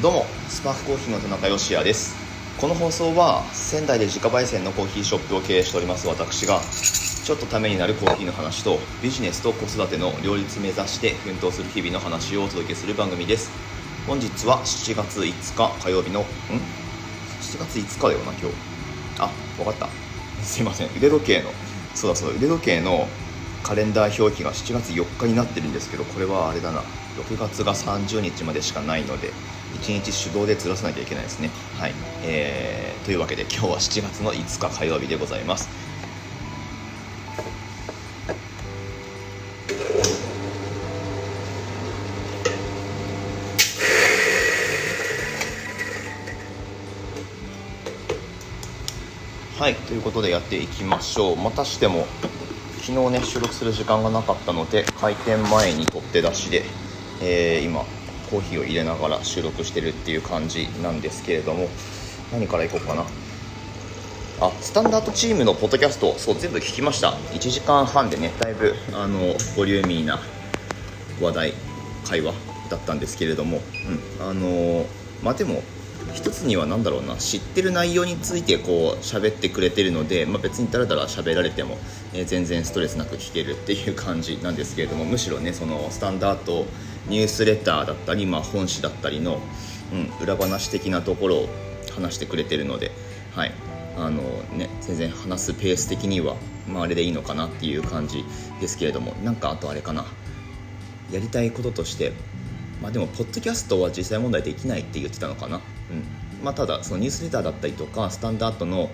どうもスパークコーヒーの田中芳也です。この放送は仙台で自家焙煎のコーヒーショップを経営しております私がちょっとためになるコーヒーの話とビジネスと子育ての両立目指して奮闘する日々の話をお届けする番組です。本日は7月5日火曜日のん？7月5日だよな今日。あ分かった。すいません。腕時計のそうだそうだ。腕時計のカレンダー表記が7月4日になってるんですけどこれはあれだな。6月が30日までしかないので1日手動でずらさなきゃいけないですね。はい、えー、というわけで今日は7月の5日火曜日でございます。はい。ということでやっていきましょう。またしても昨日ね収録する時間がなかったので開店前に取って出しで、えー、今コーヒーを入れながら収録してるっていう感じなんですけれども何からいこうかな。あスタンダードチームのポッドキャストそう全部聞きました。1時間半でねだいぶあのボリューミーな話題会話だったんですけれども、うん、あのまあでも一つには何だろうな知ってる内容についてこう喋ってくれてるので、まあ、別にだらだら喋られても、えー、全然ストレスなく聞けるっていう感じなんですけれどもむしろねそのスタンダードニュースレターだったり、まあ、本誌だったりの、うん、裏話的なところを話してくれてるので、はい。あのね、全然話すペース的には、まあ、あれでいいのかなっていう感じですけれどもなんかあとあれかな。やりたいこととしてまあでもポッドキャストは実際問題できないって言ってたのかな、うん。まあ、ただそのニュースレターだったりとかスタンダードの、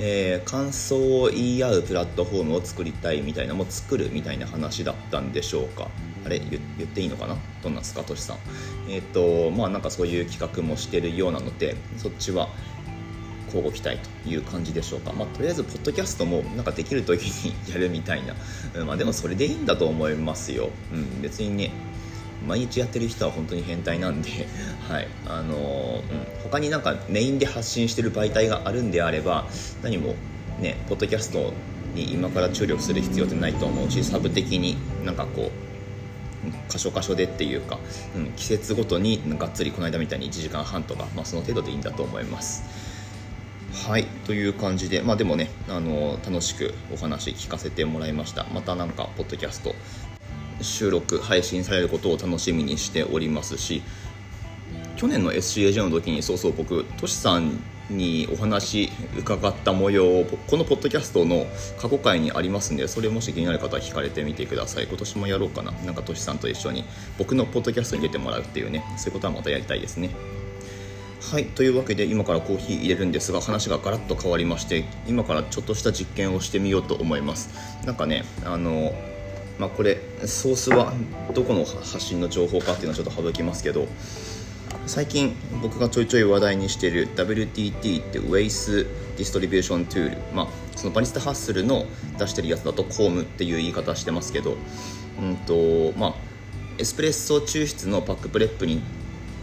えー、感想を言い合うプラットフォームを作りたいみたいなもう作るみたいな話だったんでしょうか。あれ？言っていいのかな？どんなんですかとしさん。えっ、ー、とまあなんかそういう企画もしてるようなのでそっちは交互期待という感じでしょうか、まあ、とりあえずポッドキャストもなんかできる時にやるみたいな、うん、まあ、でもそれでいいんだと思いますよ、うん、別にね毎日やってる人は本当に変態なんで、はい。あの、うん、他になんかメインで発信してる媒体があるんであれば何もねポッドキャストに今から注力する必要ってないと思うしサブ的になんかこう箇所箇所でっていうか、うん、季節ごとにがっつりこの間みたいに1時間半とか、まあ、その程度でいいんだと思います。はい。という感じで、まあ、でもねあの楽しくお話聞かせてもらいました。またなんかポッドキャスト収録配信されることを楽しみにしておりますし去年の SCAJ の時にそうそう僕トシさんにお話伺った模様をこのポッドキャストの過去回にありますんでそれもし気になる方は聞かれてみてください。今年もやろうかな。なんかトシさんと一緒に僕のポッドキャストに出てもらうっていうねそういうことはまたやりたいですね。はいというわけで今からコーヒー入れるんですが話がガラッと変わりまして今からちょっとした実験をしてみようと思います。なんかねあのまあ、これソースはどこの発信の情報かっていうのはちょっと省きますけど最近僕がちょいちょい話題にしている WTT って Weiss Distribution Tool、まあ、その Barista Hustle の出してるやつだと comb っていう言い方してますけど、うんとまあ、エスプレッソ抽出の puck prep に、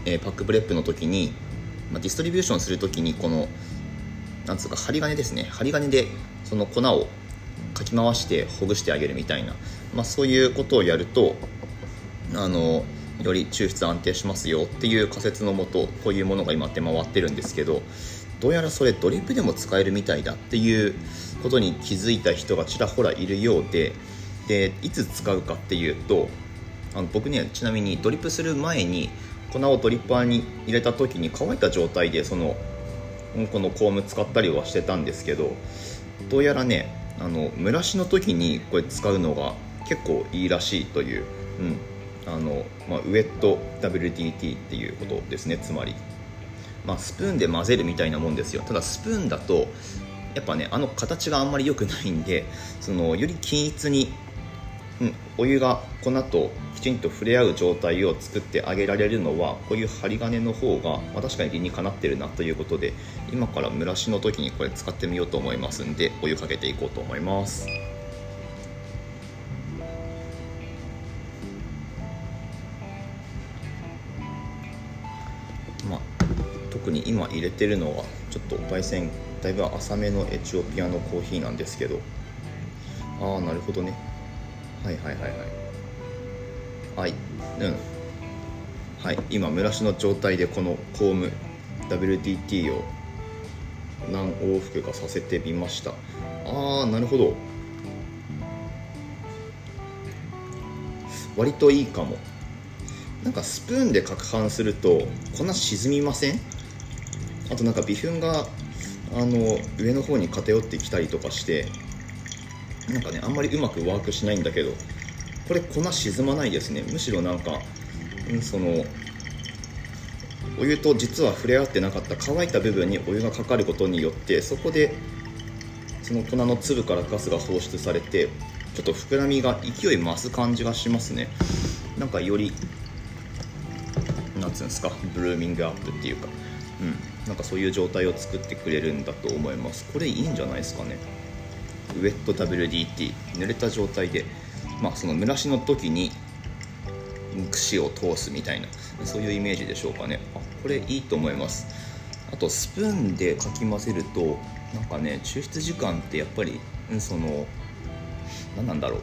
えー、 puck prep の時に、まあ、 distribution する時にこのなんつうか針金ですね。針金でその粉をかき回してほぐしてあげるみたいな、まあ、そういうことをやるとあのより抽出安定しますよっていう仮説のもとこういうものが今って回ってるんですけどどうやらそれドリップでも使えるみたいだっていうことに気づいた人がちらほらいるようででいつ使うかっていうとあの僕ねちなみにドリップする前に粉をドリッパーに入れた時に乾いた状態でそのこのコーム使ったりはしてたんですけどどうやらねあの蒸らしの時にこれ使うのが結構いいらしいという、うんあのまあ、ウェット WTT っていうことですね。つまり、まあ、スプーンで混ぜるみたいなもんですよ。ただスプーンだとやっぱねあの形があんまり良くないんでそのより均一にうん、お湯が粉ときちんと触れ合う状態を作ってあげられるのはこういう針金の方が、まあ、確かに理にかなってるなということで今から蒸らしの時にこれ使ってみようと思いますんでお湯かけていこうと思います。に今入れてるのはちょっと焙煎だいぶ浅めのエチオピアのコーヒーなんですけど。ああなるほどね。はいはいはいはい。はい。うん。はい。今蒸らしの状態でこのコーム WDT を何往復かさせてみました。ああなるほど。割といいかも。なんかスプーンで攪拌すると粉沈みません？あとなんか微粉があの上の方に偏ってきたりとかしてなんかねあんまりうまくワークしないんだけどこれ粉沈まないですね。むしろなんかうんそのお湯と実は触れ合ってなかった乾いた部分にお湯がかかることによってそこでその粉の粒からガスが放出されてちょっと膨らみが勢い増す感じがしますね。なんかよりなんつうんですかブルーミングアップっていうか。うん。なんかそういう状態を作ってくれるんだと思います。これいいんじゃないですかね。ウェット WDT 濡れた状態で。まあその蒸らしの時に串を通すみたいな。そういうイメージでしょうかね。あこれいいと思います。あとスプーンでかき混ぜるとなんかね抽出時間ってやっぱりその何なんだろう。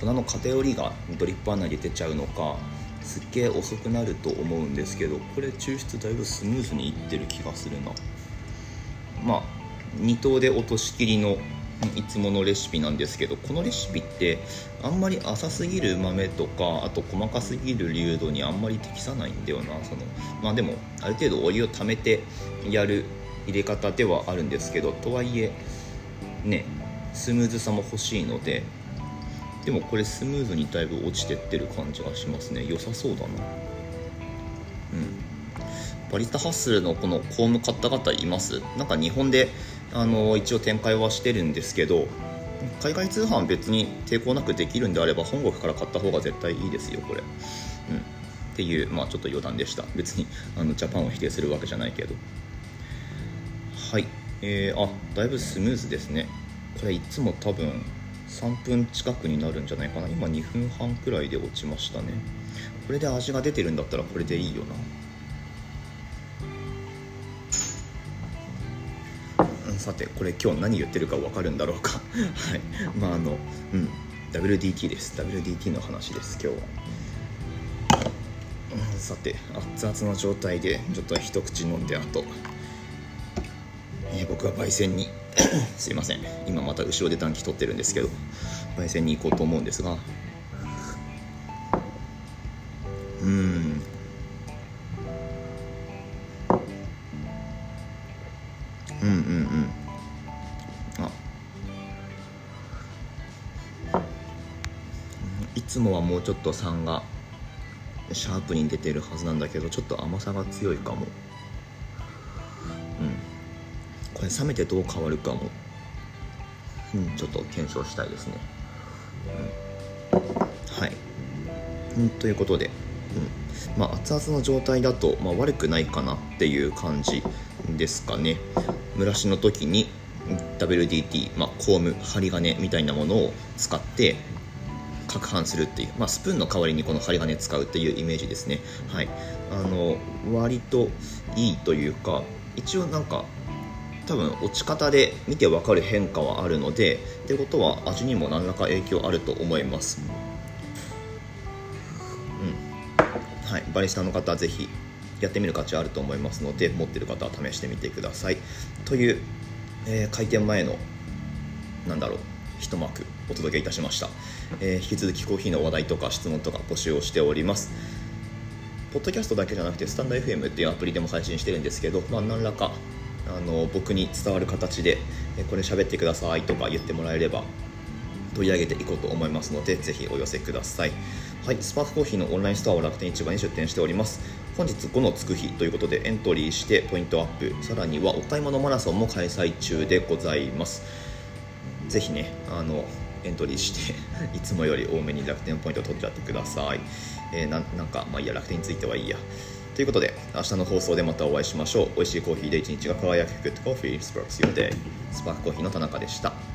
粉の偏りがドリップ穴に出ちゃうのかすっげえ遅くなると思うんですけどこれ抽出だいぶスムーズにいってる気がするな。まあ2等で落としきりのいつものレシピなんですけどこのレシピってあんまり浅すぎる豆とかあと細かすぎる流度にあんまり適さないんだよな。そのまあでもある程度お湯をためてやる入れ方ではあるんですけどとはいえねスムーズさも欲しいのででもこれスムーズにだいぶ落ちてってる感じがしますね。良さそうだな。うん。バリスタハッスルのこのコーム買った方います？なんか日本であの一応展開はしてるんですけど海外通販別に抵抗なくできるんであれば本国から買った方が絶対いいですよこれ。うん。っていうまあちょっと余談でした。別にあのジャパンを否定するわけじゃないけど。はい。えー、あだいぶスムーズですね。これいつも多分3分近くになるんじゃないかな。今2分半くらいで落ちましたね。これで味が出てるんだったらこれでいいよな。さてこれ今日何言ってるか分かるんだろうか。はい。まああのうん。WDT です。WDT の話です今日は、うん、さて熱々の状態でちょっと一口飲んであと、は焙煎に すいません。今また後ろで暖気取ってるんですけど焙煎に行こうと思うんですが。うん。うんうんうん。あ。いつもはもうちょっと酸がシャープに出てるはずなんだけどちょっと甘さが強いかも。これ冷めてどう変わるかも、うん、ちょっと検証したいですね、うん、はい、うん、ということで、うん。まあ、熱々の状態だと、まあ、悪くないかなっていう感じですかね。蒸らしの時に WDT、まあ、コーム針金みたいなものを使って攪拌するっていう、まあ、スプーンの代わりにこの針金使うっていうイメージですね。はい。あの割といいというか一応なんか多分落ち方で見て分かる変化はあるのでってことは味にも何らか影響あると思います、うん。はい、バリスタの方はぜひやってみる価値あると思いますので持ってる方は試してみてください。という、えー、開店前のなんだろう一幕お届けいたしました、えー、引き続きコーヒーの話題とか質問とか募集をしております。ポッドキャストだけじゃなくてスタンド FM っていうアプリでも配信してるんですけど、まあ、何らかあの僕に伝わる形でこれ喋ってくださいとか言ってもらえれば取り上げていこうと思いますのでぜひお寄せください。はいスパークコーヒーのオンラインストアを楽天市場に出店しております。本日5のつく日ということでエントリーしてポイントアップさらにはお買い物マラソンも開催中でございます。ぜひねあのエントリーして いつもより多めに楽天ポイント取っちゃってください、えー、なんかまあいいや楽天についてはいいや。ということで、明日の放送でまたお会いしましょう。美味しいコーヒーで一日が輝く Good Coffee Sparks Your Day。スパークコーヒーの田中でした。